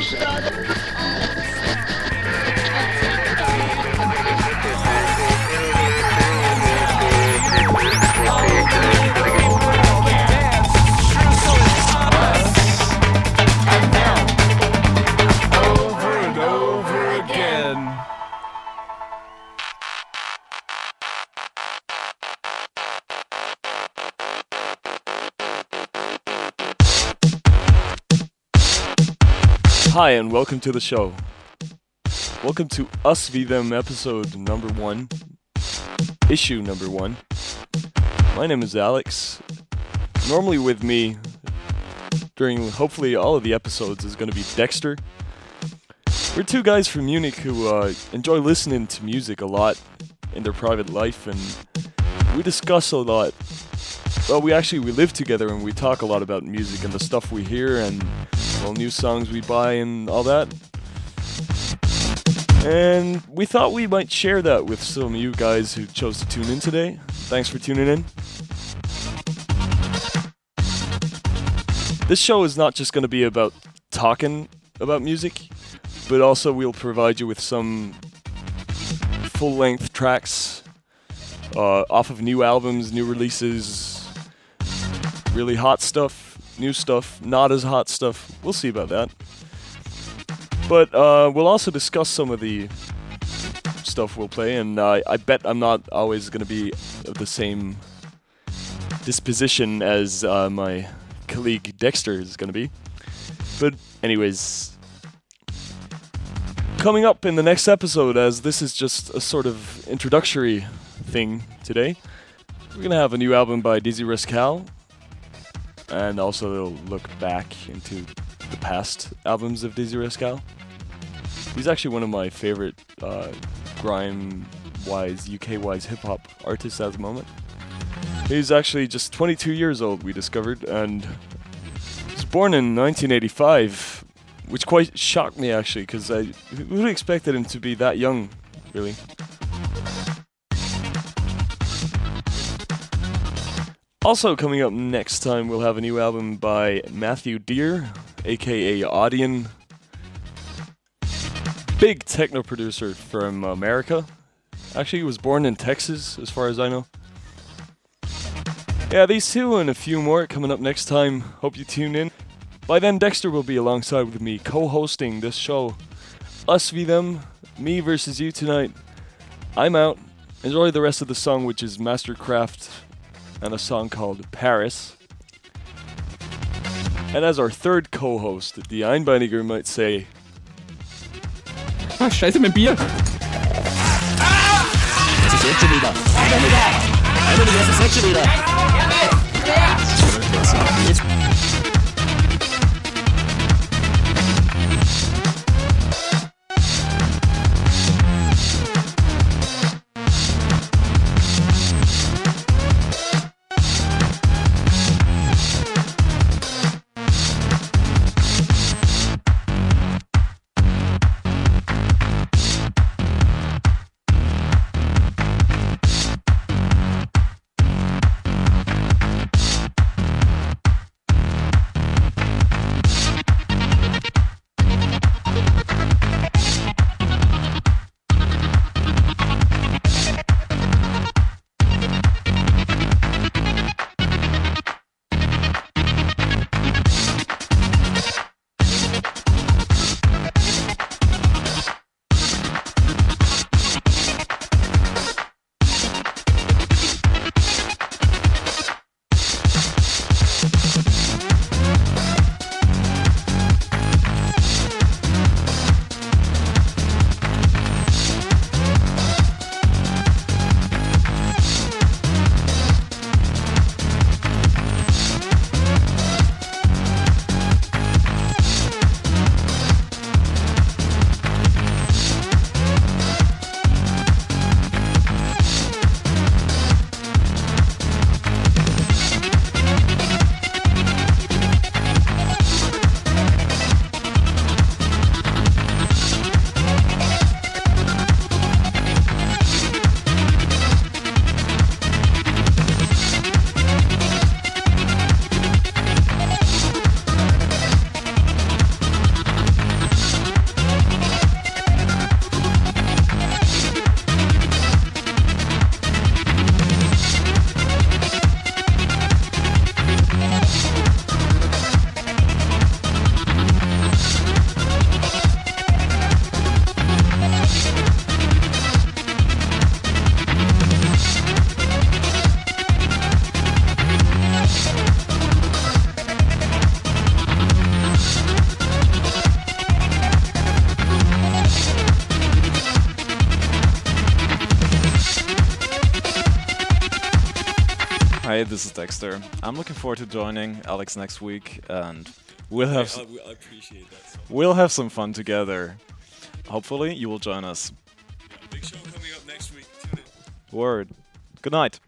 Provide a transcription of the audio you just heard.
Over Hi, and welcome to the show. Welcome to Us v Them episode number one, issue number one. My name is Alex. Normally, with me during hopefully all of the episodes is going to be Dexter. We're two guys from Munich who uh, enjoy listening to music a lot in their private life, and we discuss a lot. Well, we actually we live together and we talk a lot about music and the stuff we hear and well, new songs we buy and all that. And we thought we might share that with some of you guys who chose to tune in today. Thanks for tuning in. This show is not just going to be about talking about music, but also we'll provide you with some full length tracks uh, off of new albums, new releases, really hot stuff, new stuff, not as hot stuff. We'll see about that. But uh, we'll also discuss some of the stuff we'll play, and uh, I bet I'm not always going to be of the same disposition as uh, my colleague Dexter is going to be. But, anyways, coming up in the next episode, as this is just a sort of introductory thing today, we're going to have a new album by Dizzee Rascal, and also it'll look back into the past albums of Dizzee Rascal. He's actually one of my favorite uh, grime-wise, UK-wise hip-hop artists at the moment. He's actually just 22 years old, we discovered, and he was born in 1985, which quite shocked me actually, because I would expected him to be that young, really. Also, coming up next time, we'll have a new album by Matthew Dear, aka Audion. Big techno producer from America. Actually, he was born in Texas, as far as I know. Yeah, these two and a few more coming up next time. Hope you tune in. By then, Dexter will be alongside with me, co hosting this show. Us v them, me versus you tonight. I'm out. Enjoy the rest of the song, which is Mastercraft and a song called Paris. And as our third co host, the Einbeiniger might say, Ah, scheiße, mein Bier. Was ist jetzt schon wieder? Einmal was ist jetzt schon wieder? Jetzt Hi, this is Dexter. I'm looking forward to joining Alex next week, and we'll have s- I appreciate that. we'll have some fun together. Hopefully, you will join us. Big show coming up next week. Word. Good night.